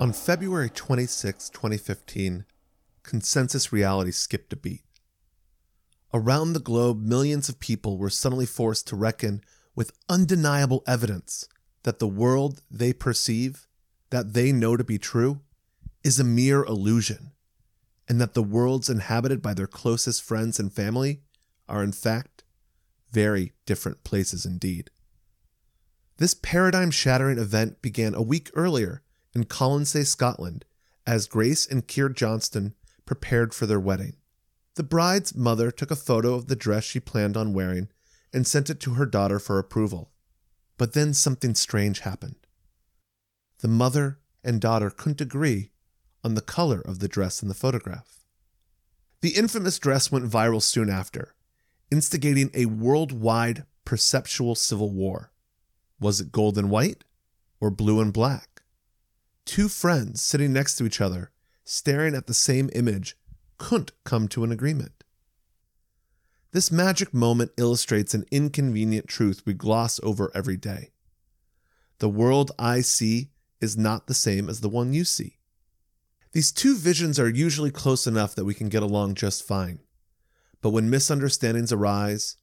On February 26, 2015, Consensus Reality skipped a beat. Around the globe, millions of people were suddenly forced to reckon with undeniable evidence that the world they perceive, that they know to be true, is a mere illusion, and that the worlds inhabited by their closest friends and family are, in fact, very different places indeed. This paradigm shattering event began a week earlier in Colonsay, Scotland, as Grace and Keir Johnston prepared for their wedding. The bride's mother took a photo of the dress she planned on wearing and sent it to her daughter for approval. But then something strange happened. The mother and daughter couldn't agree on the color of the dress in the photograph. The infamous dress went viral soon after, instigating a worldwide perceptual civil war. Was it gold and white or blue and black? Two friends sitting next to each other, staring at the same image, couldn't come to an agreement. This magic moment illustrates an inconvenient truth we gloss over every day. The world I see is not the same as the one you see. These two visions are usually close enough that we can get along just fine. But when misunderstandings arise,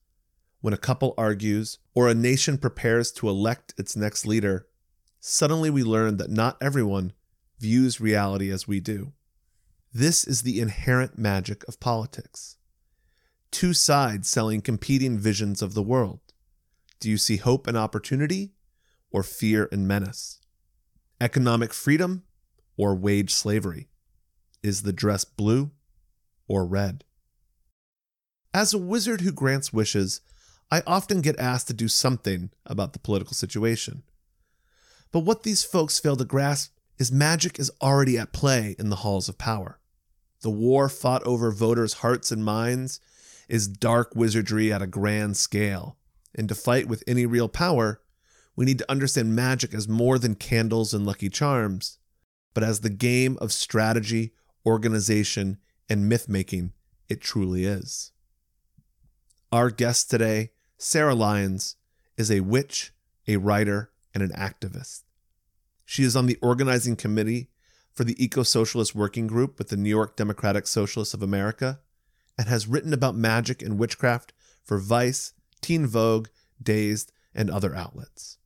when a couple argues, or a nation prepares to elect its next leader, suddenly we learn that not everyone views reality as we do. This is the inherent magic of politics. Two sides selling competing visions of the world. Do you see hope and opportunity, or fear and menace? Economic freedom, or wage slavery? Is the dress blue or red? As a wizard who grants wishes, I often get asked to do something about the political situation. But what these folks fail to grasp is magic is already at play in the halls of power. The war fought over voters' hearts and minds is dark wizardry at a grand scale. And to fight with any real power, we need to understand magic as more than candles and lucky charms, but as the game of strategy, organization, and myth making it truly is. Our guest today, Sarah Lyons, is a witch, a writer, and an activist. She is on the organizing committee for the Eco Socialist Working Group with the New York Democratic Socialists of America and has written about magic and witchcraft for Vice, Teen Vogue, Dazed, and other outlets.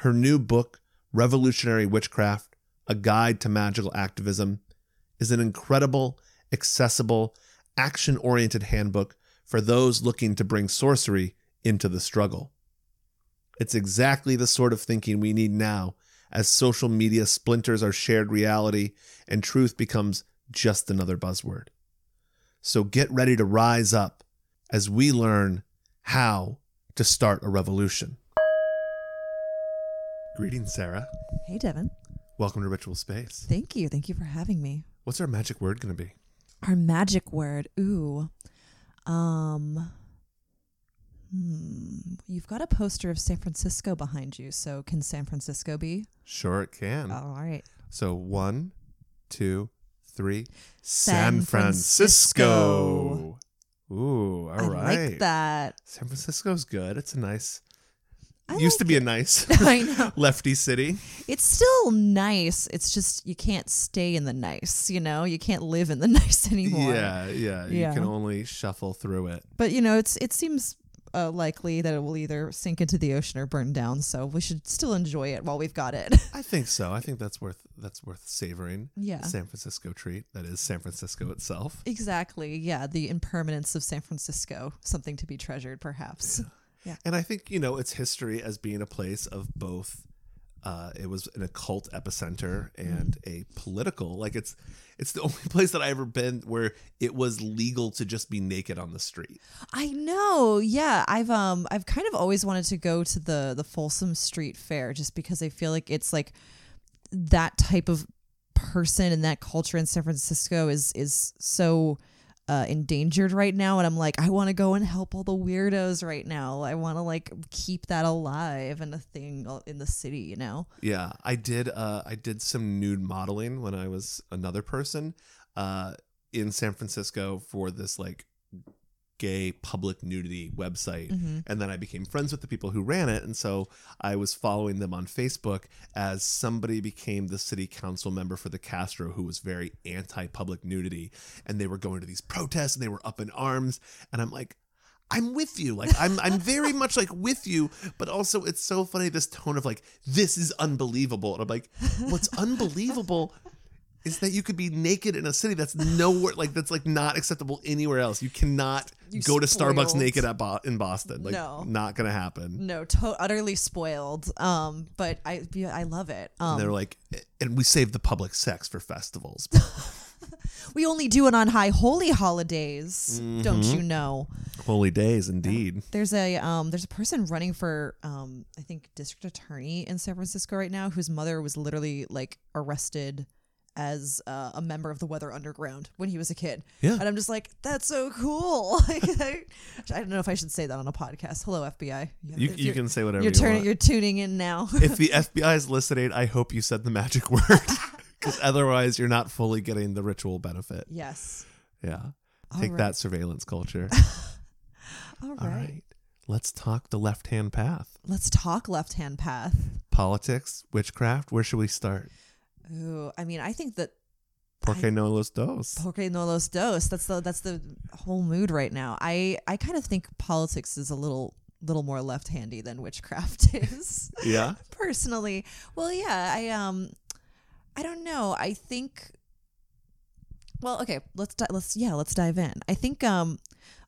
Her new book, Revolutionary Witchcraft A Guide to Magical Activism, is an incredible, accessible, action oriented handbook for those looking to bring sorcery into the struggle. It's exactly the sort of thinking we need now as social media splinters our shared reality and truth becomes just another buzzword. So get ready to rise up as we learn how to start a revolution. Greetings, Sarah. Hey, Devin. Welcome to Ritual Space. Thank you. Thank you for having me. What's our magic word going to be? Our magic word. Ooh. Um. Hmm. You've got a poster of San Francisco behind you, so can San Francisco be? Sure, it can. all right. So one, two, three. San Francisco. Ooh, all I right. like that. San Francisco's good. It's a nice. I used to like be a nice I know. lefty city. It's still nice. It's just you can't stay in the nice, you know? You can't live in the nice anymore. Yeah, yeah. You Yeah. can only shuffle through it. But you know, it's it seems uh, likely that it will either sink into the ocean or burn down, so we should still enjoy it while we've got it. I think so. I think that's worth that's worth savoring. Yeah. The San Francisco treat. That is San Francisco itself. Exactly. Yeah, the impermanence of San Francisco, something to be treasured, perhaps. And I think, you know, its history as being a place of both Uh, it was an occult epicenter and a political. Like it's it's the only place that I ever been where it was legal to just be naked on the street. I know. Yeah, I've um I've kind of always wanted to go to the the Folsom Street Fair just because I feel like it's like that type of person and that culture in San Francisco is is so uh, endangered right now and I'm like I want to go and help all the weirdos right now. I want to like keep that alive and a thing in the city, you know. Yeah, I did. Uh, I did some nude modeling when I was another person uh, in San Francisco for this like gay public nudity website Mm-hmm. and then I became friends with the people who ran it and so I was following them on Facebook as somebody became the city council member for the Castro who was very anti public nudity and they were going to these protests and they were up in arms and I'm like I'm with you. Like I'm I'm very much like with you, but also it's so funny this tone of like this is unbelievable. And I'm like, what's unbelievable is that you could be naked in a city that's nowhere like that's like not acceptable anywhere else. You cannot You go to Starbucks naked at Bo- in Boston. Like No. not going to happen. No, to- utterly spoiled. Um, but I I love it. Um, And they're like and we save the public sex for festivals. we only do it on high holy holidays. Don't Mm-hmm. you know? Holy days indeed. There's a um there's a person running for um I think district attorney in San Francisco right now whose mother was literally like arrested as uh, a member of the Weather Underground when he was a kid. Yeah. And I'm just like, that's so cool. Like, I, I don't know if I should say that on a podcast. Hello, FBI. You, you you're- can say whatever You're you turning. You're tuning in now. if the FBI is listening, I hope you said the magic word because otherwise you're not fully getting the ritual benefit. yes. Yeah. All Take right. that surveillance culture. All right. All right. Let's talk the left hand path. Let's talk left hand path. Politics, witchcraft. Where should we start? Ooh, I mean, I think that Porque no los dos. Porque no los dos. That's the that's the whole mood right now. I I kind of think politics is a little little more left handy than witchcraft is. Yeah. Personally, well, yeah, I um, I don't know. I think. Well, okay, let's di- let's yeah, let's dive in. I think um,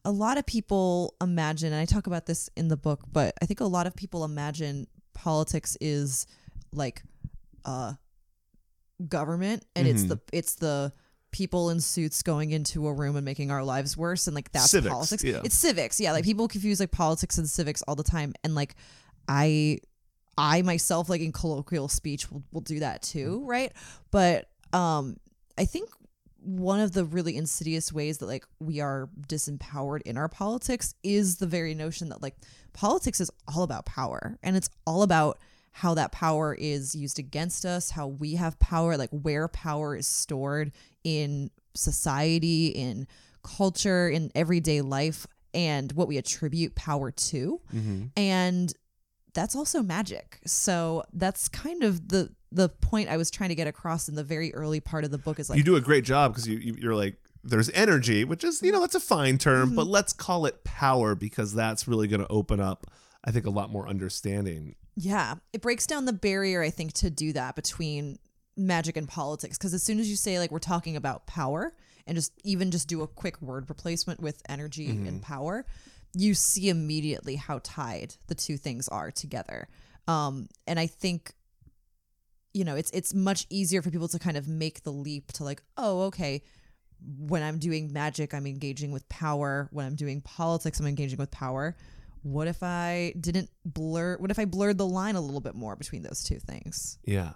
a lot of people imagine, and I talk about this in the book, but I think a lot of people imagine politics is like uh government and it's Mhm. the it's the people in suits going into a room and making our lives worse and like that's Civics, politics yeah. it's civics yeah like people confuse like politics and civics all the time and like i i myself like in colloquial speech will, will do that too right but um i think one of the really insidious ways that like we are disempowered in our politics is the very notion that like politics is all about power and it's all about how that power is used against us, how we have power, like where power is stored in society, in culture, in everyday life, and what we attribute power to. Mm-hmm. And that's also magic. So that's kind of the the point I was trying to get across in the very early part of the book is like you do a great job because you, you you're like there's energy, which is you know that's a fine term, mm-hmm. but let's call it power because that's really going to open up, I think, a lot more understanding. Yeah, it breaks down the barrier I think to do that between magic and politics because as soon as you say like we're talking about power and just even just do a quick word replacement with energy and power, you see immediately how tied the two things are together. Um and I think you know, it's it's much easier for people to kind of make the leap to like, oh, okay, when I'm doing magic, I'm engaging with power. When I'm doing politics, I'm engaging with power. What if I didn't blur? What if I blurred the line a little bit more between those two things? Yeah,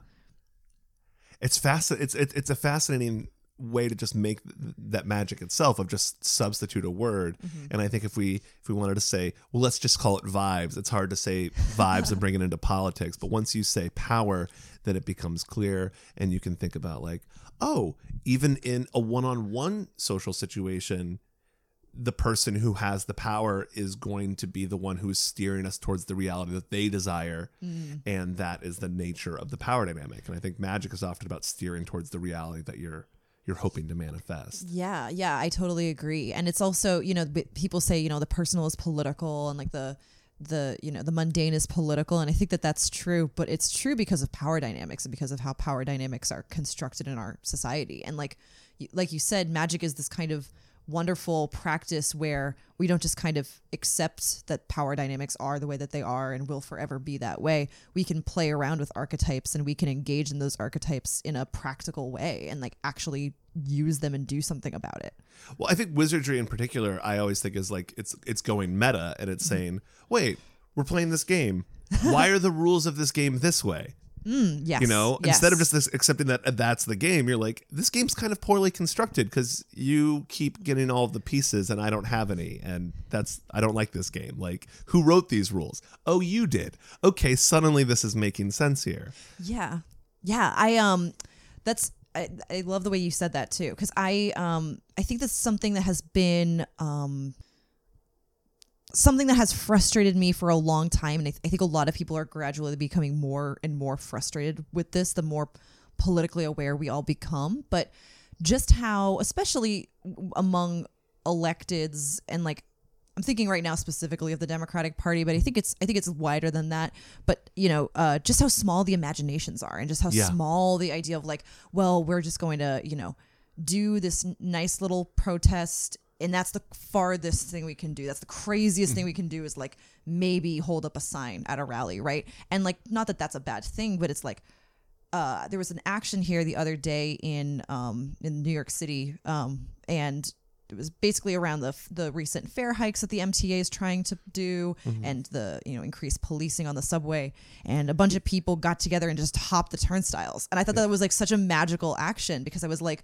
it's fasc- It's it's it's a fascinating way to just make th- that magic itself of just substitute a word. Mm-hmm. And I think if we if we wanted to say, well, let's just call it vibes. It's hard to say vibes and bring it into politics, but once you say power, then it becomes clear, and you can think about like, oh, even in a one-on-one social situation. The person who has the power is going to be the one who is steering us towards the reality that they desire mm. and that is the nature of the power dynamic. And i think magic is often about steering towards the reality that you're you're hoping to manifest. Yeah, yeah, I totally agree. And it's also, you know, b- people say, you know, the personal is political and like the the you know the mundane is political. And i think that that's true but it's true because of power dynamics and because of how power dynamics are constructed in our society. And like like you said magic is this kind of wonderful practice where we don't just kind of accept that power dynamics are the way that they are and will forever be that way. We can play around with archetypes and we can engage in those archetypes in a practical way and like actually use them and do something about it. Well, I think wizardry in particular, I always think is like it's it's going meta and it's mm-hmm. saying, wait, we're playing this game. Why are the rules of this game this way? Yes. You know, instead of just this, accepting that uh, that's the game, you're like, this game's kind of poorly constructed because you keep getting all the pieces and I don't have any, and that's I don't like this game. Like, who wrote these rules? Oh, you did. Okay, suddenly this is making sense here. Yeah. Yeah. I um that's I, I love the way you said that too. Cause I um I think that's something that has been um something that has frustrated me for a long time. And I, th- I think a lot of people are gradually becoming more and more frustrated with this the more politically aware we all become. But just how, especially among electeds and like I'm thinking right now specifically of the Democratic Party, but I think it's I think it's wider than that. But you know, uh, just how small the imaginations are, and just how Yeah. small the idea of like, well, we're just going to you know do this nice little protest, and that's the farthest thing we can do. That's the craziest thing we can do is like maybe hold up a sign at a rally, right? And like, not that that's a bad thing, but it's like uh, there was an action here the other day in um, in New York City, um, and it was basically around the the recent fare hikes that the MTA is trying to do, and the you know increased policing on the subway. And a bunch of people got together and just hopped the turnstiles, and I thought that was like such a magical action because I was like.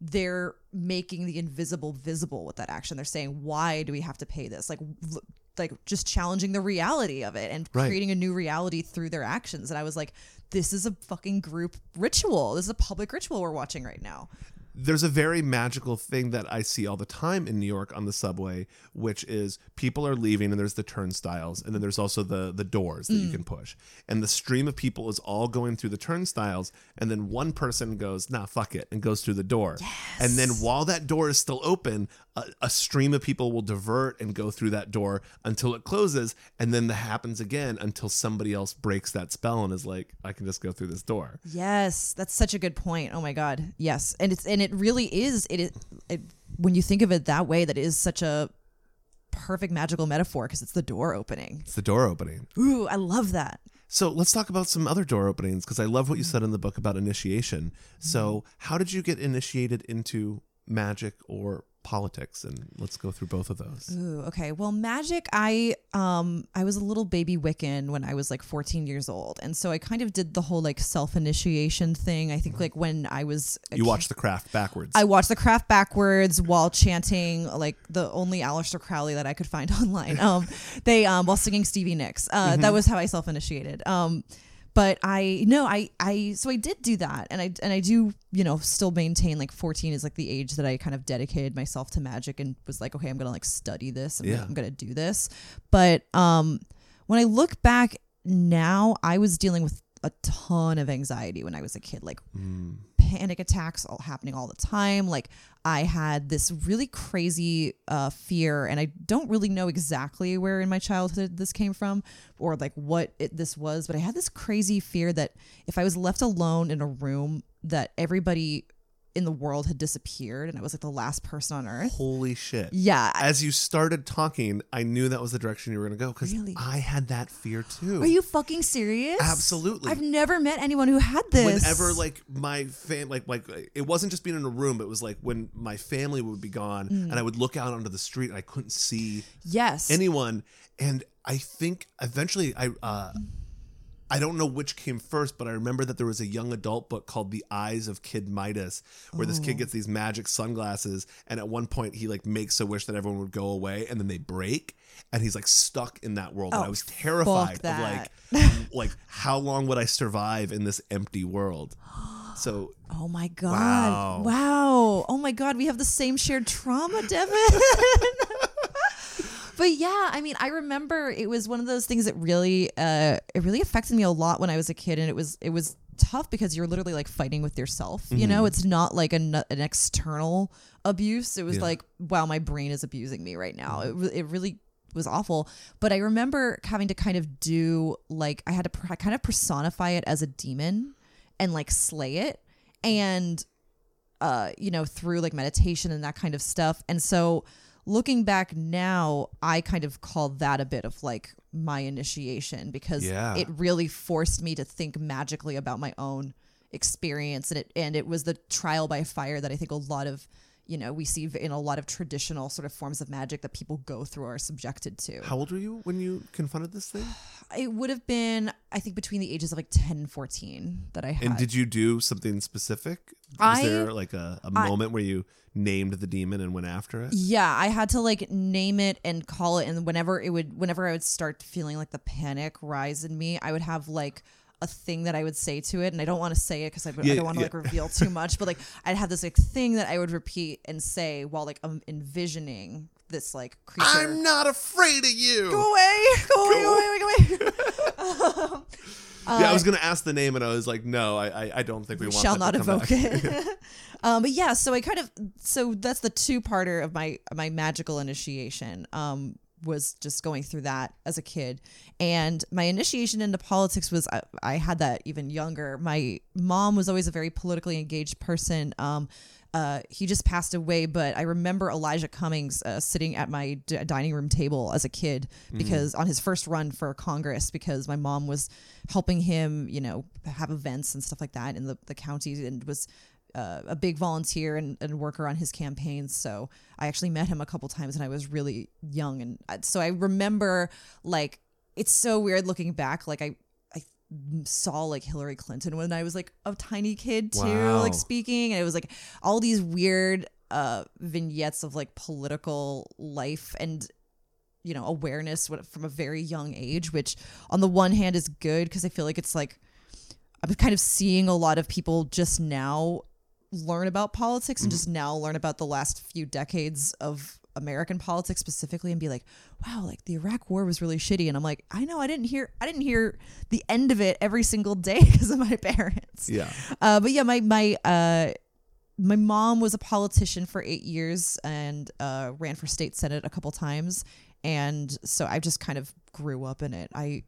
They're making the invisible visible with that action. They're saying, "Why do we have to pay this?" Like, like just challenging the reality of it and Right. creating a new reality through their actions. And I was like, this is a fucking group ritual. This is a public ritual we're watching right now. There's a very magical thing that I see all the time in New York on the subway, which is people are leaving and there's the turnstiles and then there's also the the doors that you mm. can push. And the stream of people is all going through the turnstiles and then one person goes, "Nah, fuck it," and goes through the door. And then while that door is still open, a, a stream of people will divert and go through that door until it closes and then that happens again until somebody else breaks that spell and is like, "I can just go through this door." Yes, that's such a good point. Oh my god. Yes. And it's and it really is it, is- it when you think of it that way that is such a perfect magical metaphor because it's the door opening. It's the door opening. Ooh, I love that. So let's talk about some other door openings because I love what you said in the book about initiation. So, mm-hmm. how did you get initiated into magic or politics? And let's go through both of those. Ooh, okay. Well, magic, I um I was a little baby Wiccan when I was like 14 years old. And so I kind of did the whole like self-initiation thing. I think like when I was You kid- watched the craft backwards. I watched the craft backwards while chanting like the only Aleister Crowley that I could find online. Um, they um while singing Stevie Nicks. Uh, Mm-hmm. that was how I self initiated. Um, but I no, I I so I did do that, and I and I do you know still maintain like 14 is like the age that I kind of dedicated myself to magic and was like okay I'm gonna like study this. I'm, Yeah. I'm gonna do this. But um, when I look back now, I was dealing with a ton of anxiety when I was a kid, like panic attacks all happening all the time. Like I had this really crazy uh, fear, and I don't really know exactly where in my childhood this came from or like what it, this was, but I had this crazy fear that if I was left alone in a room, that everybody in the world had disappeared, and I was like the last person on earth. Holy shit. Yeah. As you started talking, I knew that was the direction you were going to go because Really? I had that fear too. Are you fucking serious? Absolutely. I've never met anyone who had this. Whenever like my fam like like it wasn't just being in a room, it was like when my family would be gone Mm. and I would look out onto the street and I couldn't see yes, anyone and i think eventually i uh I don't know which came first, but I remember that there was a young adult book called The Eyes of Kid Midas, where this Oh. kid gets these magic sunglasses, and at one point he like makes a wish that everyone would go away, and then they break, and he's like stuck in that world. and oh, I Oh, was terrified of like, like how long would I survive in this empty world? So Oh my god! Wow. Wow! Oh my god! We have the same shared trauma, Devin. but yeah, I mean, I remember it was one of those things that really, uh, it really affected me a lot when I was a kid, and it was it was tough because you're literally like fighting with yourself. You know, it's not like an, an external abuse. It was Yeah. like, wow, my brain is abusing me right now. It re- it really was awful. But I remember having to kind of do like I had to pr- kind of personify it as a demon and like slay it and uh, you know, through like meditation and that kind of stuff. And so looking back now, I kind of call that a bit of like my initiation because Yeah. it really forced me to think magically about my own experience and it and it was the trial by fire that I think a lot of you know we see in a lot of traditional sort of forms of magic that people go through or are subjected to. How old were you when you confronted this thing? It would have been I think between the ages of like 10 and 14 that I had. And did you do something specific? Was I- there like a, a I- moment where you named the demon and went after it? Yeah, I had to like name it and call it and whenever it would whenever I would start feeling like the panic rise in me, I would have like a thing that I would say to it and I don't want to say it cuz I, I don't want to yeah. like reveal too much, but like I'd have this like thing that I would repeat and say while like I'm envisioning this like creature I'm not afraid of you. go away, go away, go away, go away. Um, yeah, I was gonna ask the name, and I was like, no, I, I, I don't think we want. shall that not evoke back. it. um, but yeah, so I kind of so that's the two parter of my my magical initiation. Um, was just going through that as a kid, and my initiation into politics was I, I had that even younger. My mom was always a very politically engaged person. Um, uh, he just passed away, but I remember Elijah Cummings uh, sitting at my d- dining room table as a kid because on his first run for Congress, because my mom was helping him, you know, have events and stuff like that in the, the county and was uh, a big volunteer and, and worker on his campaigns. So I actually met him a couple times and I was really young. And so I remember like, it's so weird looking back. Like I, I saw like Hillary Clinton when I was like a tiny kid too, Wow. like speaking. And it was like all these weird uh, vignettes of like political life and you know awareness from a very young age which on the one hand is good because i feel like it's like i'm kind of seeing a lot of people just now learn about politics and just now learn about the last few decades of american politics specifically and be like wow like the iraq war was really shitty and i'm like i know i didn't hear i didn't hear the end of it every single day because of my parents Yeah. uh, but yeah, my my uh, my mom was a politician for eight years and uh, ran for state senate a couple times, and so I just kind of grew up in it. I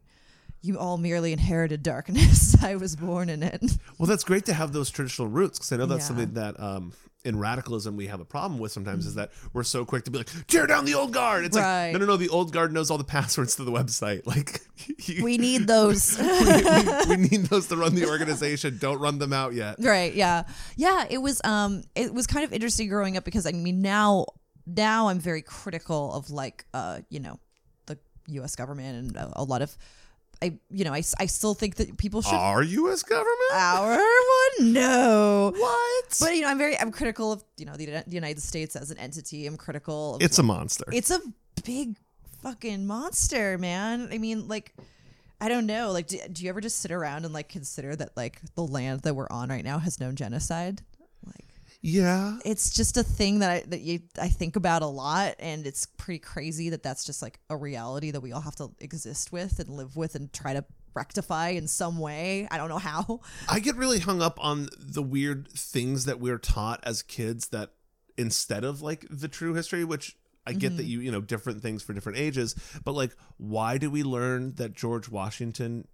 you all merely inherited darkness. I was born in it. Well, that's great to have those traditional roots because I know that's Yeah. something that um, in radicalism we have a problem with sometimes is that we're so quick to be like, tear down the old guard. It's Right. like, no, no, no, the old guard knows all the passwords to the website. Like, you, We need those. we, we, we need those to run the organization. Don't run them out yet. right yeah yeah it was um it was kind of interesting growing up because i mean now now i'm very critical of like uh you know the us government and a, a lot of i you know I, I still think that people should Our U.S. government? our one no what? but you know i'm very i'm critical of you know the, the united states as an entity i'm critical of it's a monster. it's a big fucking monster man i mean like i don't know like do, do you ever just sit around and like consider that like the land that we're on right now has known genocide yeah. it's just a thing that I that you I think about a lot, and it's pretty crazy that that's just like a reality that we all have to exist with and live with and try to rectify in some way. I don't know how. I get really hung up on the weird things that we're taught as kids that instead of like the true history, which I get Mm-hmm. that you, you know, different things for different ages, but like, why do we learn that George Washington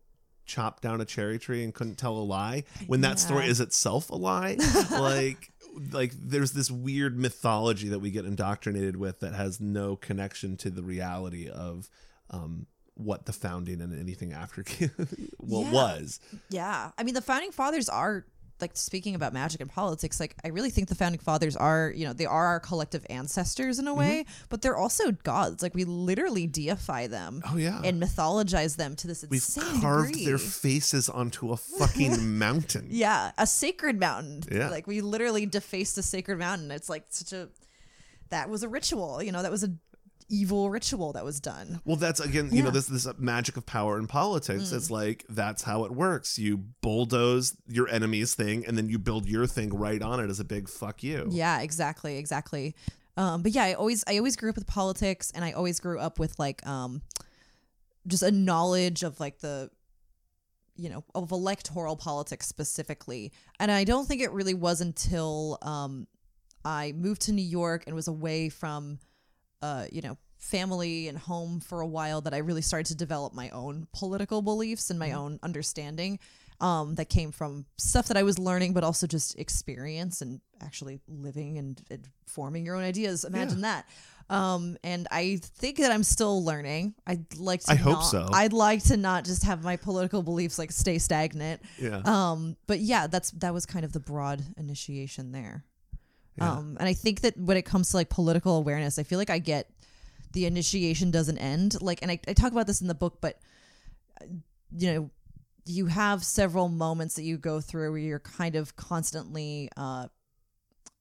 chopped down a cherry tree and couldn't tell a lie when that story is itself a lie? like, like there's this weird mythology that we get indoctrinated with that has no connection to the reality of um, what the founding and anything after well Yeah. was. Yeah, I mean the founding fathers are like speaking about magic and politics. Like I really think the founding fathers are you know they are our collective ancestors in a mm-hmm. way, but they're also gods. Like we literally deify them. Oh, yeah. and mythologize them to this We've insane carved degree. their faces onto a fucking mountain. Yeah, a sacred mountain. Yeah. Like we literally defaced a sacred mountain. It's like such a that was a ritual, you know, that was a evil ritual that was done. Well, that's again, you know, this this magic of power in politics. It's like that's how it works. You bulldoze your enemy's thing, and then you build your thing right on it as a big fuck you. Yeah, exactly, exactly. Um, but yeah, I always I always grew up with politics and I always grew up with like um just a knowledge of like the you know, of electoral politics specifically. And I don't think it really was until um I moved to New York and was away from uh, you know, family and home for a while that I really started to develop my own political beliefs and my own understanding. um, that came from stuff that I was learning, but also just experience and actually living and, and forming your own ideas. Imagine that. Um, and I think that I'm still learning. I'd like to. I hope so. I'd like to not just have my political beliefs like stay stagnant. Yeah. Um, but yeah, that's that was kind of the broad initiation there. Yeah. Um, and I think that when it comes to like political awareness, I feel like I get the initiation doesn't end. Like, and I, I talk about this in the book, but uh, you know, you have several moments that you go through where you're kind of constantly uh,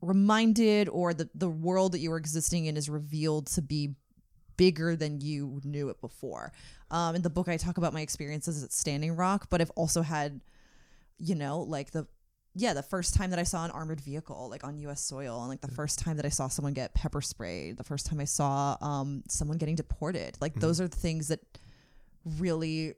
reminded, or the the world that you were existing in is revealed to be bigger than you knew it before. Um, in the book, I talk about my experiences at Standing Rock, but I've also had, you know, like the yeah, the first time that I saw an armored vehicle like on U.S. soil, and like the first time that I saw someone get pepper sprayed, the first time I saw um, someone getting deported, like those are the things that really,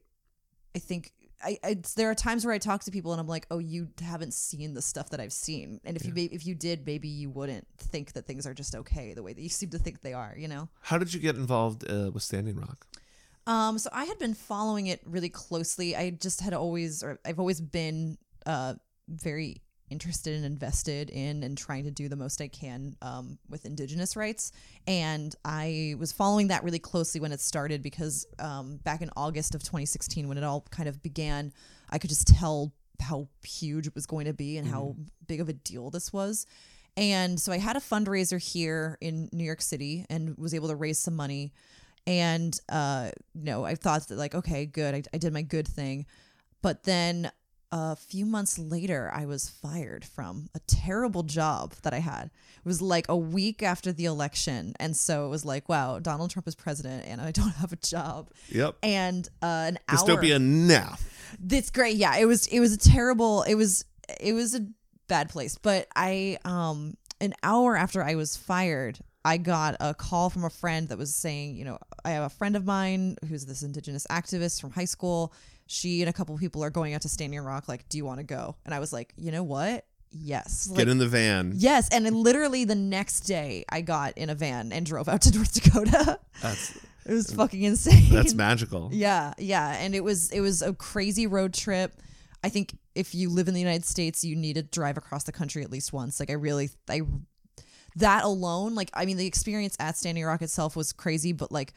I think. I, I there are times where I talk to people and I'm like, oh, you haven't seen the stuff that I've seen, and if you if you did, maybe you wouldn't think that things are just okay the way that you seem to think they are, you know. How did you get involved uh, with Standing Rock? Um, so I had been following it really closely. I just had always, or I've always been, uh, very interested and invested in and trying to do the most I can um, with Indigenous rights. And I was following that really closely when it started because um, back in August of 2016, when it all kind of began, I could just tell how huge it was going to be and how big of a deal this was. And so I had a fundraiser here in New York City and was able to raise some money. And, uh, you know, I thought that, like, okay, good. I, I did my good thing. But then a few months later, I was fired from a terrible job that I had. It was like a week after the election. And so it was like, wow, Donald Trump is president and I don't have a job. Yep. And uh, an hour. Dystopia now. That's great. Yeah, it was it was a terrible it was it was a bad place. But I um an hour after I was fired, I got a call from a friend that was saying, you know, I have a friend of mine who's this indigenous activist from high school. She and a couple of people are going out to Standing Rock. Like, do you want to go? And I was like, you know what? Yes. Like, Get in the van. Yes, and literally the next day, I got in a van and drove out to North Dakota. That's it was fucking insane. that's magical. Yeah, yeah, and it was it was a crazy road trip. I think if you live in the United States, you need to drive across the country at least once. Like I really I that alone, like I mean the experience at Standing Rock itself was crazy, but like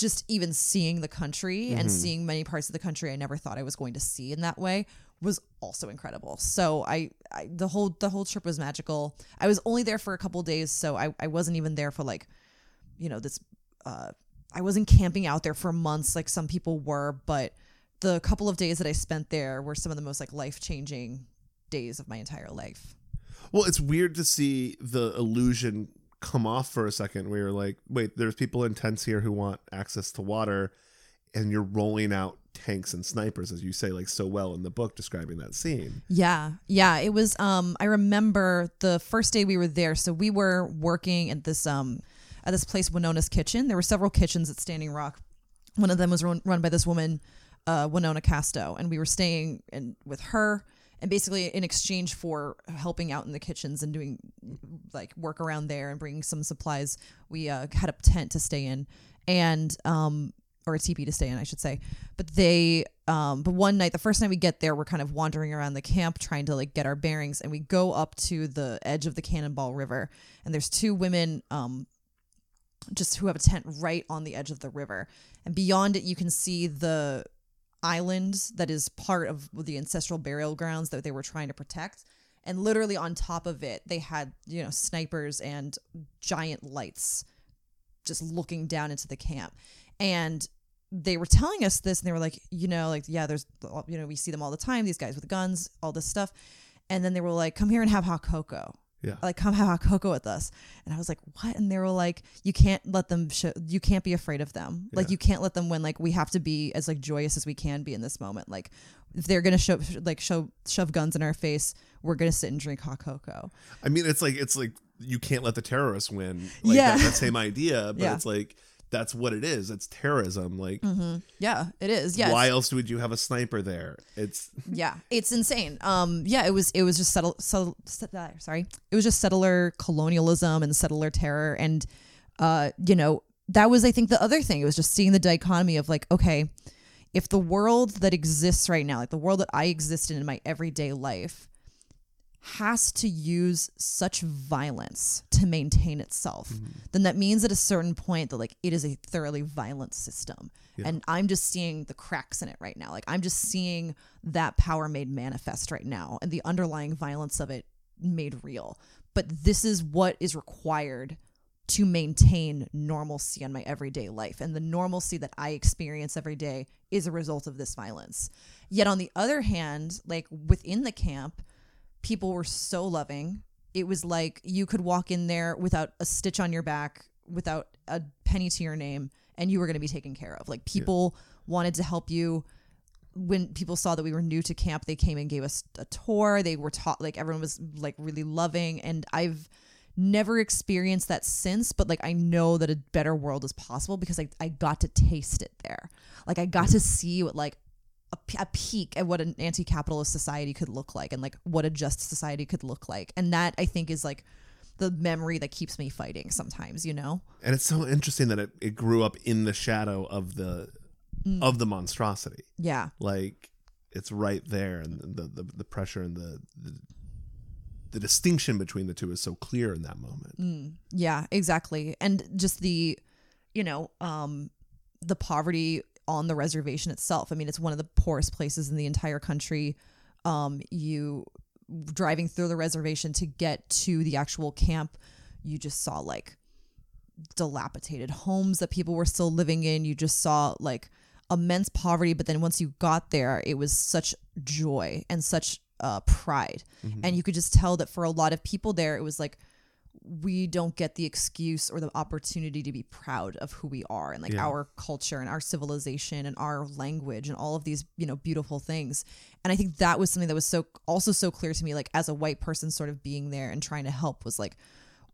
just even seeing the country and seeing many parts of the country I never thought I was going to see in that way was also incredible. So I, I the whole the whole trip was magical. I was only there for a couple days, so I, I wasn't even there for like, you know, this uh I wasn't camping out there for months like some people were, but the couple of days that I spent there were some of the most like life changing days of my entire life. Well, it's weird to see the illusion come off for a second where you're like, wait, there's people in tents here who want access to water, and you're rolling out tanks and snipers, as you say, like so well in the book describing that scene. Yeah. Yeah. It was um I remember the first day we were there. So we were working at this um at this place, Winona's Kitchen. There were several kitchens at Standing Rock. One of them was run, run by this woman, uh, Winona Casto, and we were staying in with her. And basically, in exchange for helping out in the kitchens and doing like work around there and bringing some supplies, we uh, had a tent to stay in, and um, or a teepee to stay in, I should say. But they, um, but one night, the first night we get there, we're kind of wandering around the camp trying to like get our bearings, and we go up to the edge of the Cannonball River, and there's two women, um, just who have a tent right on the edge of the river, and beyond it, you can see the island that is part of the ancestral burial grounds that they were trying to protect. And literally on top of it, they had, you know, snipers and giant lights just looking down into the camp. And they were telling us this and they were like, you know, like, yeah, there's, you know, we see them all the time, these guys with guns, all this stuff. And then they were like, come here and have hot cocoa. Yeah. Like, come have hot cocoa with us. And I was like, what? And they were like, you can't let them, show, you can't be afraid of them. Like, Yeah. you can't let them win. Like, we have to be as like joyous as we can be in this moment. Like, if they're going to show, like, show, shove guns in our face, we're going to sit and drink hot cocoa. I mean, it's like it's like you can't let the terrorists win. Like Yeah. that, that same idea, but Yeah. it's like that's what it is. It's terrorism. Like Yeah, it is. Yeah. why else would you have a sniper there? It's yeah it's insane um yeah it was it was just settle, settle set- uh, sorry it was just settler colonialism and settler terror and uh you know that was i think the other thing it was just seeing the dichotomy of like okay if the world that exists right now, like the world that I exist in in my everyday life, has to use such violence to maintain itself, hmm. then that means at a certain point that like it is a thoroughly violent system. And I'm just seeing the cracks in it right now. Like I'm just seeing that power made manifest right now and the underlying violence of it made real. But this is what is required to maintain normalcy in my everyday life. And the normalcy that I experience every day is a result of this violence. Yet on the other hand, like within the camp, people were so loving. It was like you could walk in there without a stitch on your back, without a penny to your name, and you were going to be taken care of. Like people wanted to help you. When people saw that we were new to camp, they came and gave us a tour. They were taught like everyone was like really loving, and I've never experienced that since. But like I know that a better world is possible because I I got to taste it there. Like I got to see what like a, a peek at what an anti-capitalist society could look like and like what a just society could look like and that i think is like the memory that keeps me fighting sometimes you know And it's so interesting that it, it grew up in the shadow of the Mm. of the monstrosity. yeah Like it's right there, and the the, the pressure and the, the the distinction between the two is so clear in that moment. yeah exactly and just the you know um the poverty on the reservation itself. I mean it's one of the poorest places in the entire country. Um you driving through the reservation to get to the actual camp you just saw like dilapidated homes that people were still living in. You just saw like immense poverty but then once you got there it was such joy and such uh, pride. And you could just tell that for a lot of people there it was like we don't get the excuse or the opportunity to be proud of who we are and like Yeah. our culture and our civilization and our language and all of these you know beautiful things. And i think that was something that was so also so clear to me like as a white person sort of being there and trying to help was like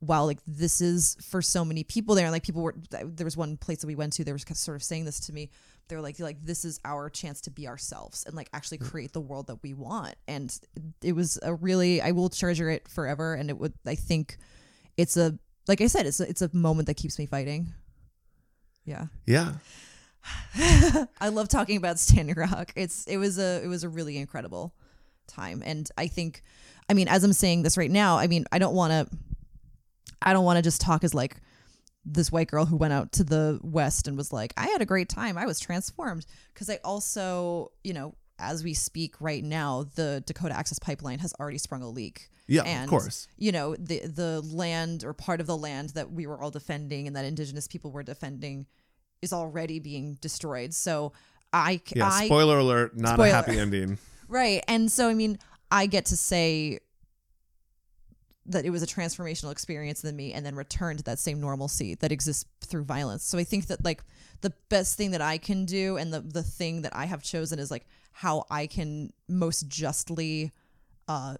wow like this is for so many people there. And like people were there was one place that we went to they were sort of saying this to me. They were like like this is our chance to be ourselves and like actually mm. create the world that we want. And it was a really i will treasure it forever. And it would i think it's a like i said it's a, it's a moment that keeps me fighting. Yeah. Yeah, i love talking about standing rock. It's it was a it was a really incredible time. And i think i mean as i'm saying this right now i mean i don't want to i don't want to just talk as like this white girl who went out to the west and was like i had a great time. I was transformed. Because i also you know as we speak right now the dakota access pipeline has already sprung a leak Yeah, of course. you know the the land or part of the land that we were all defending and that indigenous people were defending is already being destroyed so i yeah. i spoiler alert, not Spoiler. a happy ending. Right. And so, I mean, I get to say that it was a transformational experience in me and then return to that same normalcy that exists through violence. So I think that like the best thing that I can do and the the thing that I have chosen is like how I can most justly uh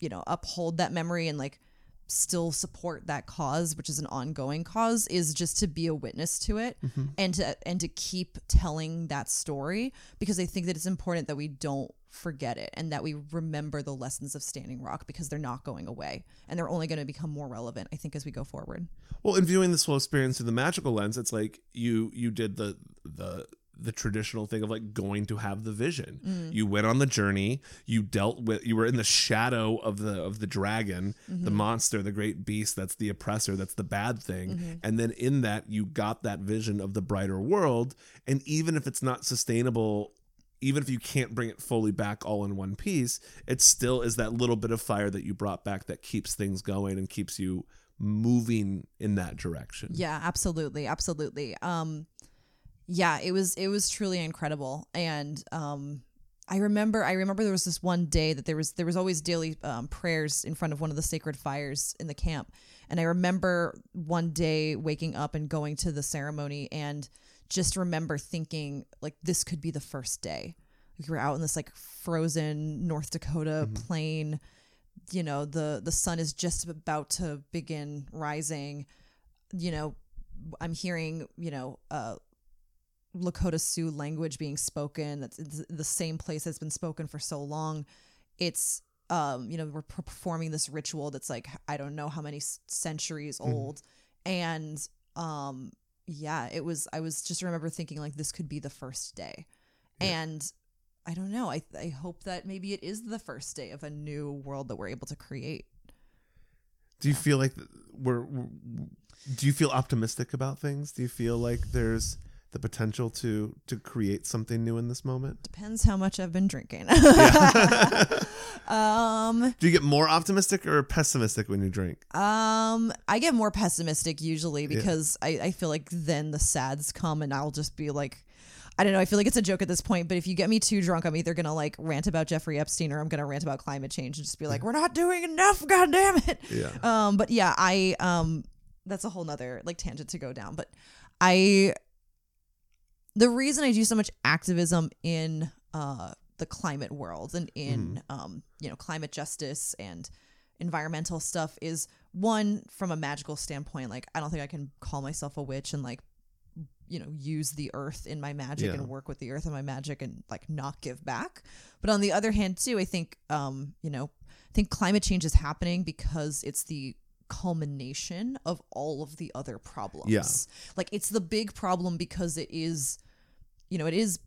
you know uphold that memory and like still support that cause which is an ongoing cause is just to be a witness to it and to and to keep telling that story because I think that it's important that we don't forget it and that we remember the lessons of Standing Rock because they're not going away and they're only going to become more relevant I think as we go forward. Well, in viewing this whole experience through the magical lens, it's like you you did the the the traditional thing of like going to have the vision. Mm. You went on the journey. You dealt with. You were in the shadow of the of the dragon, the Mm-hmm. monster, the great beast. That's the oppressor. That's the bad thing. Mm-hmm. And then in that, you got that vision of the brighter world. And even if it's not sustainable. Even if you can't bring it fully back all in one piece, it still is that little bit of fire that you brought back that keeps things going and keeps you moving in that direction. Yeah, absolutely, absolutely. Um, yeah, it was it was truly incredible, and um, I remember I remember there was this one day that there was there was always daily um, prayers in front of one of the sacred fires in the camp, and I remember one day waking up and going to the ceremony and just remember thinking like this could be the first day. Like we were out in this like frozen North Dakota plain. You know the the sun is just about to begin rising. You know i'm hearing you know uh lakota sioux language being spoken that's the same place that's been spoken for so long it's um you know we're performing this ritual that's like i don't know how many centuries old and um yeah it was i was just remember thinking like this could be the first day And I don't know. I I hope that maybe it is the first day of a new world that we're able to create. Do you feel like we're, we're do you feel optimistic about things? Do you feel like there's the potential to to create something new in this moment? Depends how much I've been drinking. um Do you get more optimistic or pessimistic when you drink? Um, I get more pessimistic usually because I, I feel like then the sads come and I'll just be like, I don't know. I feel like it's a joke at this point, but if you get me too drunk, I'm either gonna like rant about Jeffrey Epstein or I'm gonna rant about climate change and just be like, we're not doing enough. God damn it. Yeah. Um, but yeah, I um, that's a whole nother like tangent to go down. But I, the reason I do so much activism in uh the climate world and in um you know climate justice and environmental stuff is one from a magical standpoint. Like I don't think I can call myself a witch and like you know use the earth in my magic Yeah. and work with the earth in my magic and like not give back but on the other hand too i think um you know i think climate change is happening because it's the culmination of all of the other problems Yeah. like it's the big problem because it is you know it is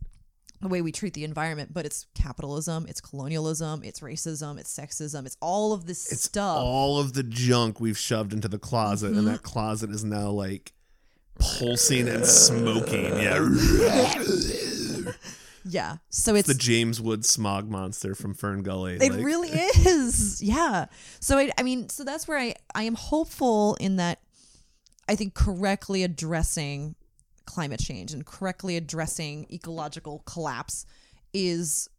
the way we treat the environment but it's capitalism it's colonialism it's racism it's sexism it's all of this It's stuff all of the junk we've shoved into the closet, and that mm-hmm. closet is now like pulsing and smoking. Yeah, yeah so it's the James Wood smog monster from Fern Gully. It like- really is. Yeah. So I, I mean, so that's where I, I am hopeful in that I think correctly addressing climate change and correctly addressing ecological collapse is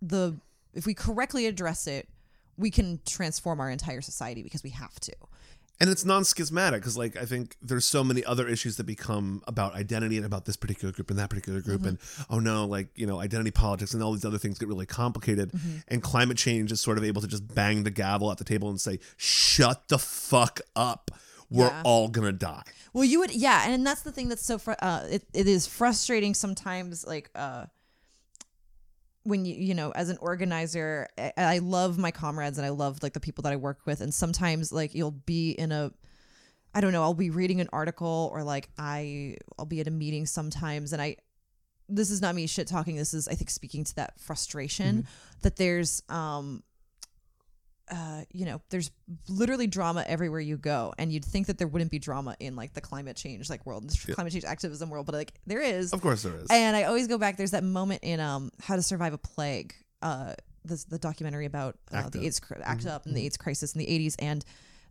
the if we correctly address it, we can transform our entire society because we have to. And it's non-schismatic because like i think there's so many other issues that become about identity and about this particular group and that particular group Mm-hmm. and oh no like you know identity politics and all these other things get really complicated Mm-hmm. and climate change is sort of able to just bang the gavel at the table and say shut the fuck up we're Yeah. all gonna die Well, you would, yeah, and that's the thing that's so fr- uh, it, it is frustrating sometimes. Like uh, when you you know, as an organizer, I, I love my comrades and I love like the people that I work with, and sometimes like you'll be in a, I don't know, I'll be reading an article or like I I'll be at a meeting sometimes, and I. This is not me shit talking. This is, I think, speaking to that frustration that there's, um, uh, you know, there's literally drama everywhere you go, and you'd think that there wouldn't be drama in like the climate change like world, the climate change activism world, but like there is. of course there is And I always go back. There's that moment in um How to Survive a Plague, uh, this the documentary about uh, Act the Up. AIDS act up and the AIDS crisis in the 80s, and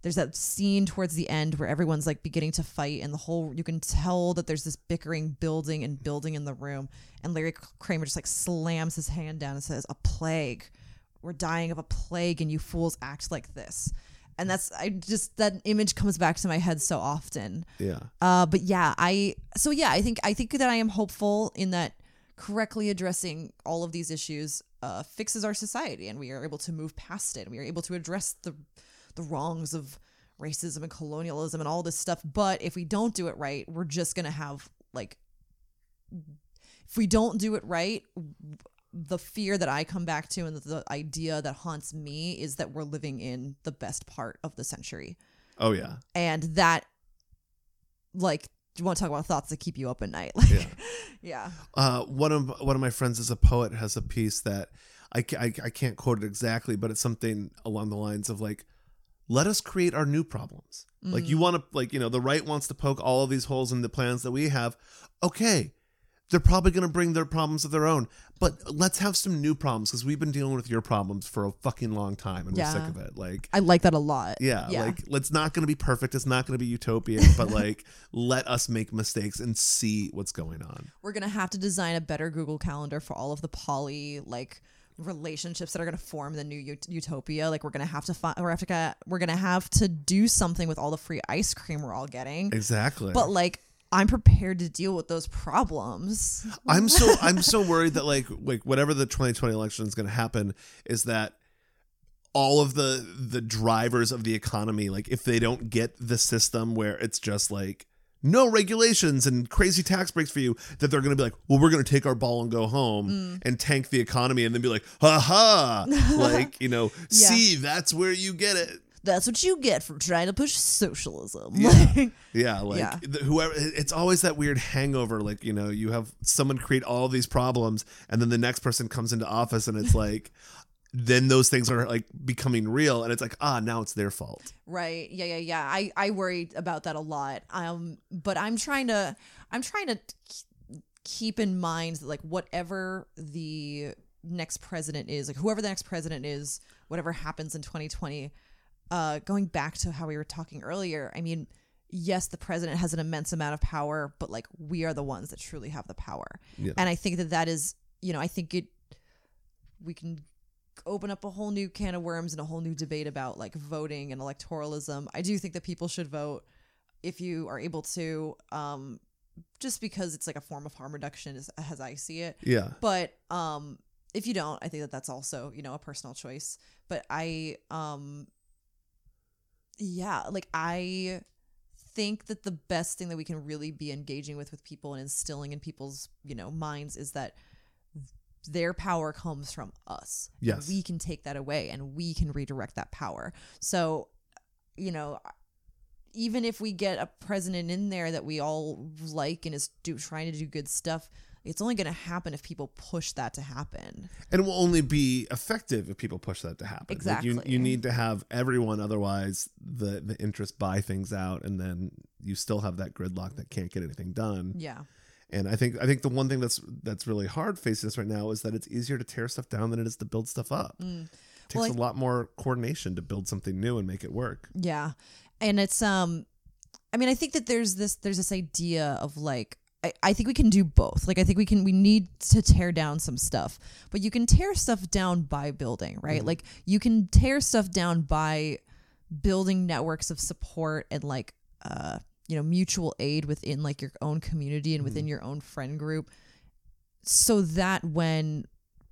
there's that scene towards the end where everyone's like beginning to fight, and the whole you can tell that there's this bickering building and building in the room, and Larry Kramer just like slams his hand down and says, "A plague." We're dying of a plague, and you fools act like this. And that's I just that image comes back to my head so often. yeah Uh, but yeah, I so yeah, I think I think that I am hopeful in that correctly addressing all of these issues uh, fixes our society, and we are able to move past it, and we are able to address the the wrongs of racism and colonialism and all this stuff. But if we don't do it right, we're just gonna have like if we don't do it right. The fear that I come back to and the idea that haunts me is that we're living in the best part of the century. Oh yeah. And that like do you want to talk about thoughts that keep you up at night? Like Yeah. yeah. Uh, one of one of my friends is a poet has a piece that I, I, I can't quote it exactly but it's something along the lines of like let us create our new problems. Like you want to like you know the right wants to poke all of these holes in the plans that we have. Okay they're probably going to bring their problems of their own. But let's have some new problems because we've been dealing with your problems for a fucking long time and we're sick of it. Like i like that a lot. Yeah, yeah. like let's not going to be perfect. It's not going to be utopian but like let us make mistakes and see what's going on. We're gonna have to design a better google calendar for all of the poly like relationships that are going to form the new ut- utopia. Like we're going to have to find we're have to we're going to have to do something with all the free ice cream we're all getting. Exactly. But like i'm prepared to deal with those problems I'm so I'm so worried that like like whatever the 2020 election is going to happen is that all of the the drivers of the economy like if they don't get the system where it's just like no regulations and crazy tax breaks for you that they're going to be like well we're going to take our ball and go home Mm. and tank the economy and then be like ha ha like you know Yeah. see that's where you get it that's what you get for trying to push socialism. Yeah. Yeah, like Yeah. whoever it's always that weird hangover like, you know, you have someone create all these problems and then the next person comes into office and it's like then those things are like becoming real and it's like, ah, now it's their fault. Right. Yeah, yeah, yeah. I I worry about that a lot. Um but I'm trying to I'm trying to keep in mind that like whatever the next president is, like whoever the next president is, whatever happens in 2020, uh going back to how we were talking earlier, I mean, yes, the president has an immense amount of power, but like we are the ones that truly have the power. Yeah. And I think that that is, you know, I think it we can open up a whole new can of worms and a whole new debate about like voting and electoralism. I do think that people should vote if you are able to, um, just because it's like a form of harm reduction, as, as I see it. Yeah. But um, if you don't, I think that that's also you know a personal choice. But I, um, yeah, like I think that the best thing that we can really be engaging with with people and instilling in people's you know minds is that their power comes from us. Yes. we can take that away and we can redirect that power. So, you know, even if we get a president in there that we all like and is do trying to do good stuff, it's only going to happen if people push that to happen. And it will only be effective if people push that to happen. Like, you, Exactly. you need to have everyone, otherwise the the interest buy things out, and then you still have that gridlock that can't get anything done. Yeah. And I think I think the one thing that's that's really hard facing us right now is that it's easier to tear stuff down than it is to build stuff up. It takes Mm. Well, a lot more coordination to build something new and make it work. Yeah. And it's um I mean I think that there's this there's this idea of like I, I think we can do both. Like I think we can we need to tear down some stuff. But you can tear stuff down by building, right? Like you can tear stuff down by building networks of support and like uh you know mutual aid within like your own community and within your own friend group so that when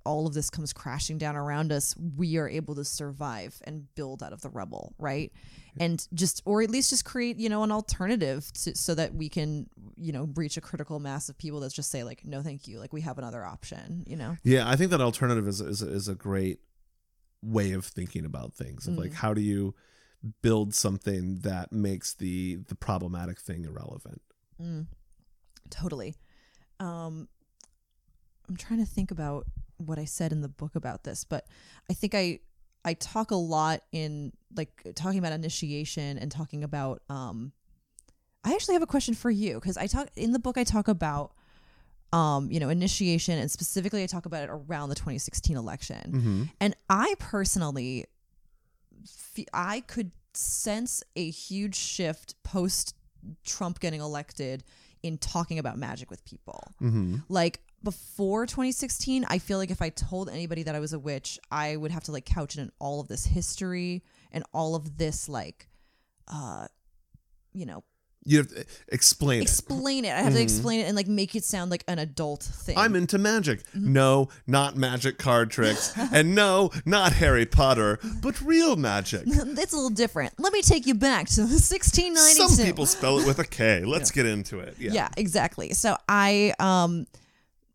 all of this comes crashing down around us, we are able to survive and build out of the rubble, right? And just, or at least just create, you know, an alternative to, so that we can, you know, reach a critical mass of people that just say, like, no, thank you. Like, we have another option, you know? Yeah, I think that alternative is is, is a great way of thinking about things. Of Mm. like how do you build something that makes the the problematic thing irrelevant? Mm, totally. Um, I'm trying to think about what I said in the book about this, but I think I I talk a lot in like talking about initiation and talking about um I actually have a question for you because I talk in the book I talk about um you know initiation and specifically I talk about it around the 2016 election. Mm-hmm. And I personally, fe- I could sense a huge shift post Trump getting elected in talking about magic with people. Mm-hmm. Like before 2016, I feel like if I told anybody that I was a witch, I would have to like couch it in all of this history and all of this like, uh, you know, You have to explain it. explain it. I have to explain it and like make it sound like an adult thing. I'm into magic. Mm-hmm. No, not magic card tricks. and no, not Harry Potter, but real magic. it's a little different. Let me take you back to 1692. Some people spell it with a K. Let's get into it. Yeah. yeah. exactly so i um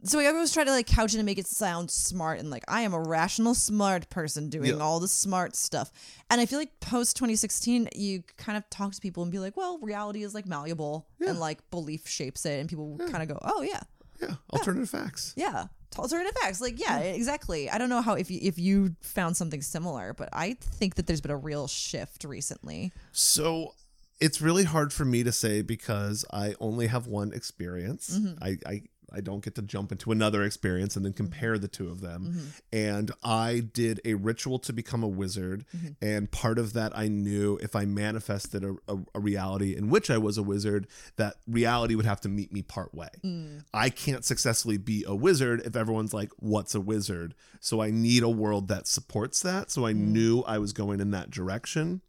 so I always try to like couch it and make it sound smart and like I am a rational, smart person doing Yeah. all the smart stuff. And I feel like post 2016, you kind of talk to people and be like, well, reality is like malleable and like belief shapes it, and people kind of go, oh yeah, Yeah. Alternative facts. yeah, alternative facts. Like yeah, exactly. I don't know how if you if you found something similar, but I think that there's been a real shift recently. So it's really hard for me to say because I only have one experience. Mm-hmm. I, I I don't get to jump into another experience and then mm-hmm. compare the two of them. Mm-hmm. And I did a ritual to become a wizard, mm-hmm. and part of that I knew if I manifested a, a, a reality in which I was a wizard, that reality would have to meet me part way. Mm. I can't successfully be a wizard if everyone's like, "What's a wizard?" So I need a world that supports that. So I mm. knew I was going in that direction.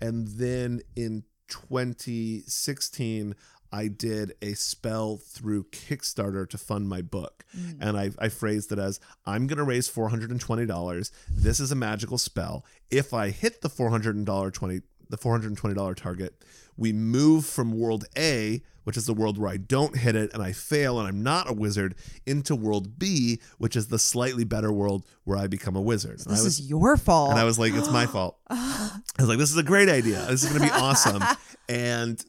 And then in 2016, I did a spell through Kickstarter to fund my book. Mm. And I, I phrased it as I'm going to raise $420. This is a magical spell. If I hit the $400 20 the $420 target, we move from world A, which is the world where I don't hit it and I fail and I'm not a wizard, into world B, which is the slightly better world where I become a wizard. I This was is your fault. and I was like, it's my fault. I was like, this is a great idea. This is going to be awesome. and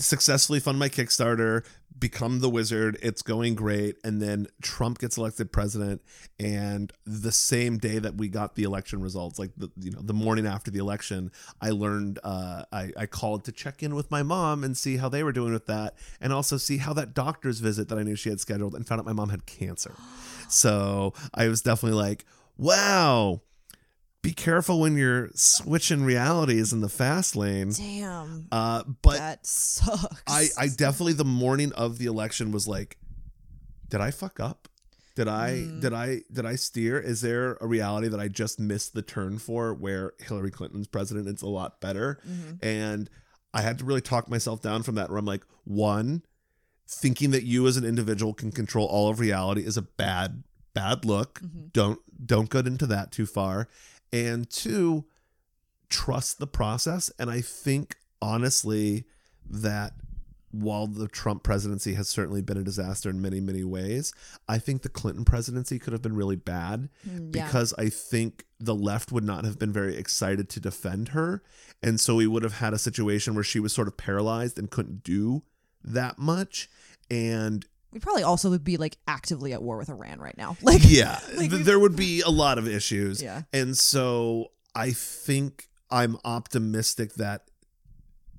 successfully fund my Kickstarter, become the wizard. It's going great. And then Trump gets elected president. And the same day that we got the election results, like the you know the morning after the election, I learned uh, I, I called to check in with my mom and see how they were doing with that, and also see how that doctor's visit that I knew she had scheduled, and found out my mom had cancer. So I was definitely like, wow. Be careful when you're switching realities in the fast lane. Damn. Uh, but that sucks. I, I definitely the morning of the election was like, did I fuck up? Did I Mm. did I did I steer? Is there a reality that I just missed the turn for where Hillary Clinton's president is a lot better? Mhm. And I had to really talk myself down from that where I'm like, one, thinking that you as an individual can control all of reality is a bad, bad look. Mhm. Don't don't get into that too far. And two, trust the process. And I think honestly that while the Trump presidency has certainly been a disaster in many, many ways, I think the Clinton presidency could have been really bad Mm, yeah. because I think the left would not have been very excited to defend her. And so we would have had a situation where she was sort of paralyzed and couldn't do that much. And we probably also would be like actively at war with Iran right now. Like yeah, Like, there would be a lot of issues. Yeah. And so I think I'm optimistic that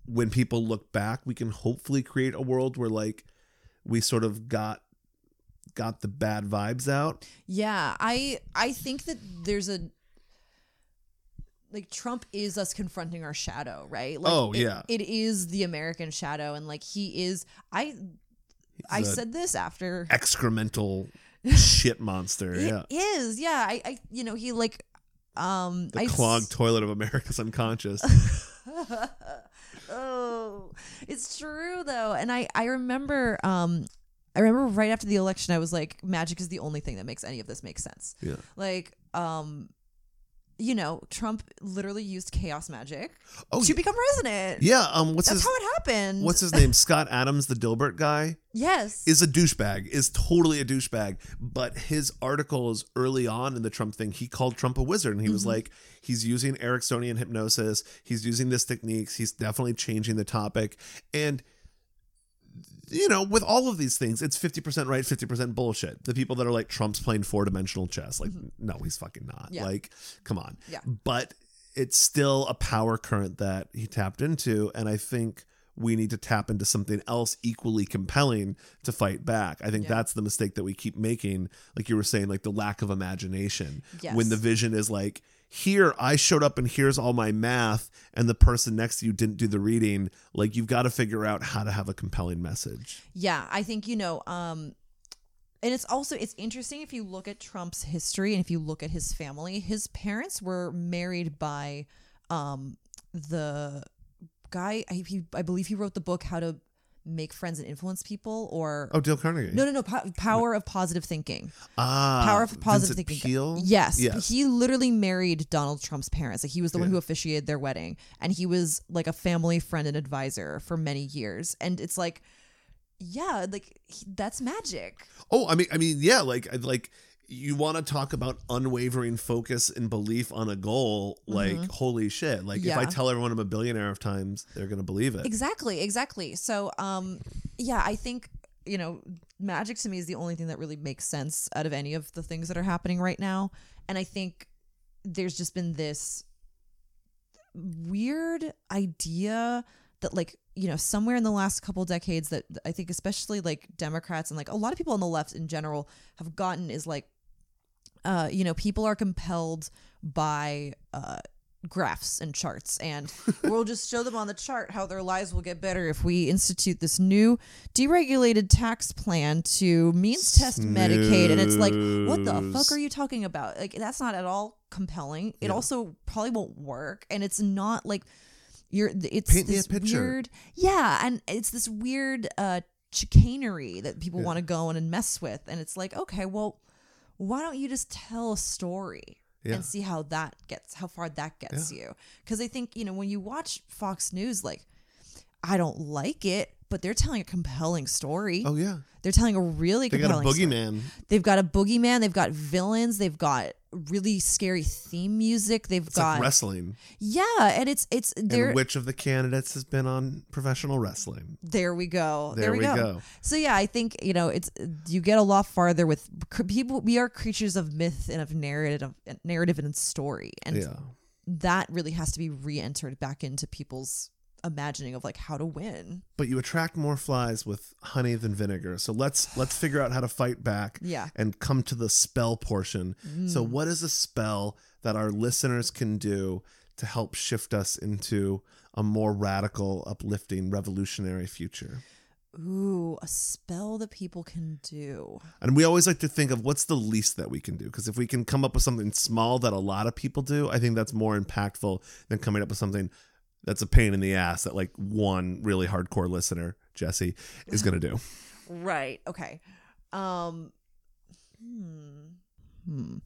when people look back, we can hopefully create a world where like we sort of got got the bad vibes out. Yeah, I I think that there's a like Trump is us confronting our shadow, right? Like, Oh, it- yeah. it is the American shadow, and like he is. I I said this after excremental shit monster. It yeah. is, yeah. I, I you know he like um The I clogged toilet of America's unconscious. oh, it's true though, and I I remember um I remember right after the election I was like magic is the only thing that makes any of this make sense. yeah. Like um you know Trump literally used chaos magic Oh, to become president. yeah. Um. What's That's his how it happened. What's his name? Scott Adams, the Dilbert guy. yes is a douchebag, is totally a douchebag. But his articles early on in the Trump thing, he called Trump a wizard. And he was like, he's using Ericksonian hypnosis. He's using this techniques. He's definitely changing the topic. And, you know, with all of these things, it's 50% right, 50% bullshit. The people that are like, Trump's playing four dimensional chess. Like, mm-hmm. no, he's fucking not. Yeah. Like, come on. Yeah. But it's still a power current that he tapped into. And I think we need to tap into something else equally compelling to fight back. I think Yeah. that's the mistake that we keep making. Like you were saying, like the lack of imagination. Yes. When the vision is like, here, I showed up and here's all my math, and the person next to you didn't do the reading. Like you've got to figure out how to have a compelling message. Yeah, I think you know, um, and it's also it's interesting if you look at Trump's history and if you look at his family. His parents were married by um, the guy. I, he, I believe he wrote the book How to Make Friends and Influence People, or Oh, Dale Carnegie. no, no, no, po- Power of Positive Thinking. Ah, Power of Positive Vincent Thinking. Peale? Yes, Yes. he literally married Donald Trump's parents. Like he was the one who officiated their wedding, and he was like a family friend and advisor for many years. And it's like, yeah, like he, that's magic. Oh, I mean, I mean, yeah, like, like you want to talk about unwavering focus and belief on a goal. Like, holy shit! Like, if I Mm-hmm. Tell everyone I'm a billionaire of times, they're gonna believe it. Exactly, exactly. So, um, yeah, I think you know, magic to me is the only thing that really makes sense out of any of the things that are happening right now. And I think there's just been this weird idea that like you know somewhere in the last couple decades that i think especially like democrats and like a lot of people on the left in general have gotten is like uh you know people are compelled by uh graphs and charts and we'll just show them on the chart how their lives will get better if we institute this new deregulated tax plan to means test medicaid and it's like what the fuck are you talking about? Like that's not at all compelling. It also probably won't work and it's not like you're it's Paint this weird yeah and it's this weird uh chicanery that people want to go in and mess with and it's like okay well why don't you just tell a story Yeah. and see how that gets how far that gets you because i think you know when you watch fox news like i don't like it but they're telling a compelling story Oh yeah, they're telling a really they got a compelling story. boogeyman. They've got a boogeyman. They've got villains. They've got really scary theme music. They've It's got like wrestling. yeah, and it's it's there. And which of the candidates has been on professional wrestling? There we go. There, we go. So yeah, I think you know it's you get a lot farther with people. We are creatures of myth and of narrative, narrative and story, and Yeah. that really has to be re-entered back into people's imagining of like how to win. But you attract more flies with honey than vinegar. So let's let's figure out how to fight back Yeah. and come to the spell portion. So Mm. what is a spell that our listeners can do to help shift us into a more radical, uplifting, revolutionary future? Ooh, a spell that people can do. And we always like to think of what's the least that we can do. Because if we can come up with something small that a lot of people do, I think that's more impactful than coming up with something that's a pain in the ass that like one really hardcore listener, Jesse, is going to do. Right. Okay. Um hmm. Hmm.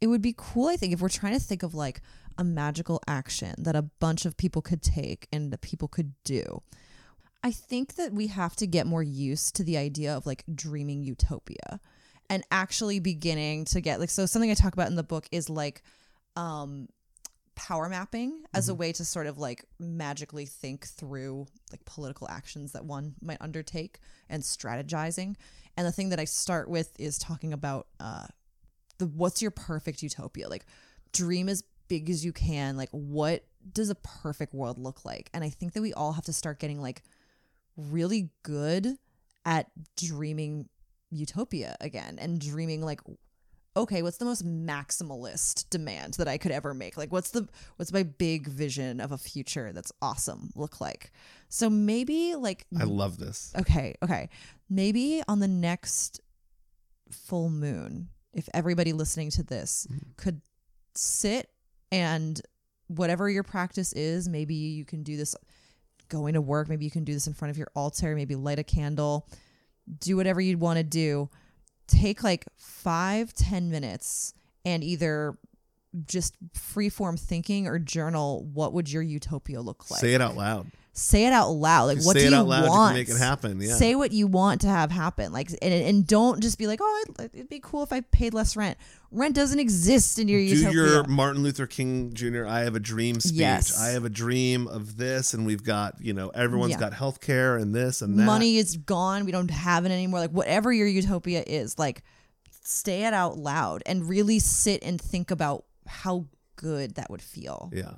It would be cool, I think, if we're trying to think of like a magical action that a bunch of people could take and that people could do. I think that we have to get more used to the idea of like dreaming utopia and actually beginning to get like so something I talk about in the book is like um power mapping as a way to sort of like magically think through like political actions that one might undertake and strategizing. And the thing that I start with is talking about uh the what's your perfect utopia? Like dream as big as you can. Like what does a perfect world look like? And I think that we all have to start getting like really good at dreaming utopia again and dreaming like okay what's the most maximalist demand that i could ever make? Like what's the what's my big vision of a future that's awesome look like? So maybe like I love this. okay okay. Maybe on the next full moon if everybody listening to this mm-hmm. could sit and whatever your practice is maybe you can do this going to work maybe you can do this in front of your altar maybe light a candle do whatever you'd want to do take like five ten minutes and either just free form thinking or journal what would your utopia look like Say it out loud. Say it out loud like what say do it you out loud, you can want make it happen, yeah. say what you want to have happen like and, and don't just be like oh it'd, it'd be cool if i paid less rent rent doesn't exist in your utopia. Do utopia your Martin Luther King Jr. I have a dream speech. Yes. I have a dream of this, and we've got, you know, everyone's Yeah. got health care and this and that. money is gone we don't have it anymore like whatever your utopia is like say it out loud and really sit and think about how good that would feel Yeah.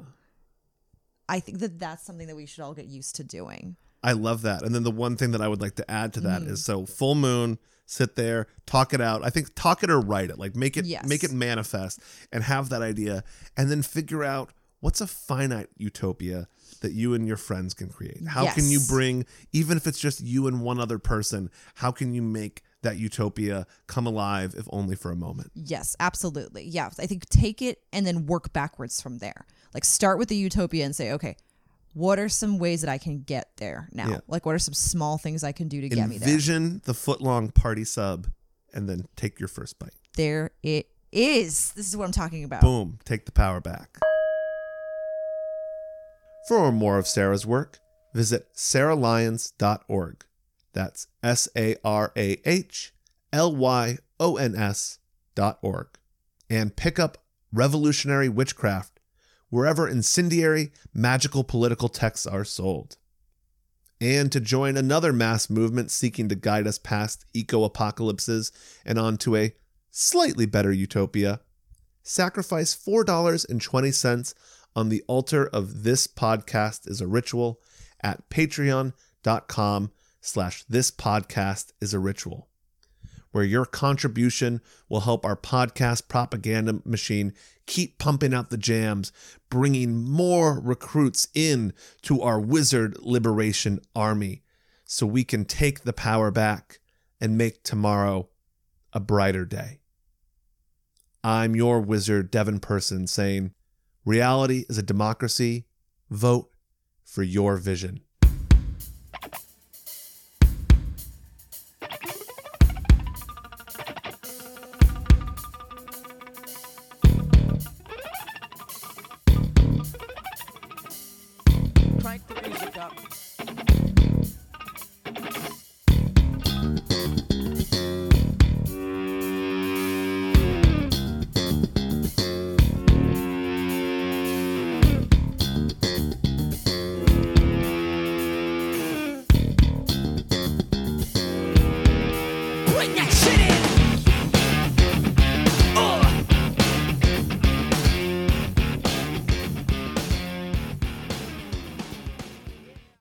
I think that that's something that we should all get used to doing I love that. And then the one thing that I would like to add to that is Mm. so full moon, sit there, talk it out. I think talk it or write it. Like make it Yes. make it manifest and have that idea and then figure out what's a finite utopia that you and your friends can create. How can you bring even if it's just you and one other person, how can you make that utopia come alive if only for a moment? Yes, absolutely. Yeah, I think take it and then work backwards from there. Like start with the utopia and say, okay, what are some ways that I can get there now? Yeah. Like what are some small things I can do to get me there? Envision the foot long party sub and then take your first bite. There it is. This is what I'm talking about. Boom, take the power back. For more of Sarah's work, visit sarahlyons.org. That's S A R A H L Y O N S dot org. And pick up Revolutionary Witchcraft wherever incendiary, magical political texts are sold. And to join another mass movement seeking to guide us past eco apocalypses and onto a slightly better utopia, sacrifice $4.20 on the altar of this podcast is a ritual at patreon.com slash this podcast is a ritual where your contribution will help our podcast propaganda machine keep pumping out the jams bringing more recruits in to our wizard liberation army so we can take the power back and make tomorrow a brighter day I'm your wizard, Devin Person, saying, Reality is a democracy. Vote for your vision.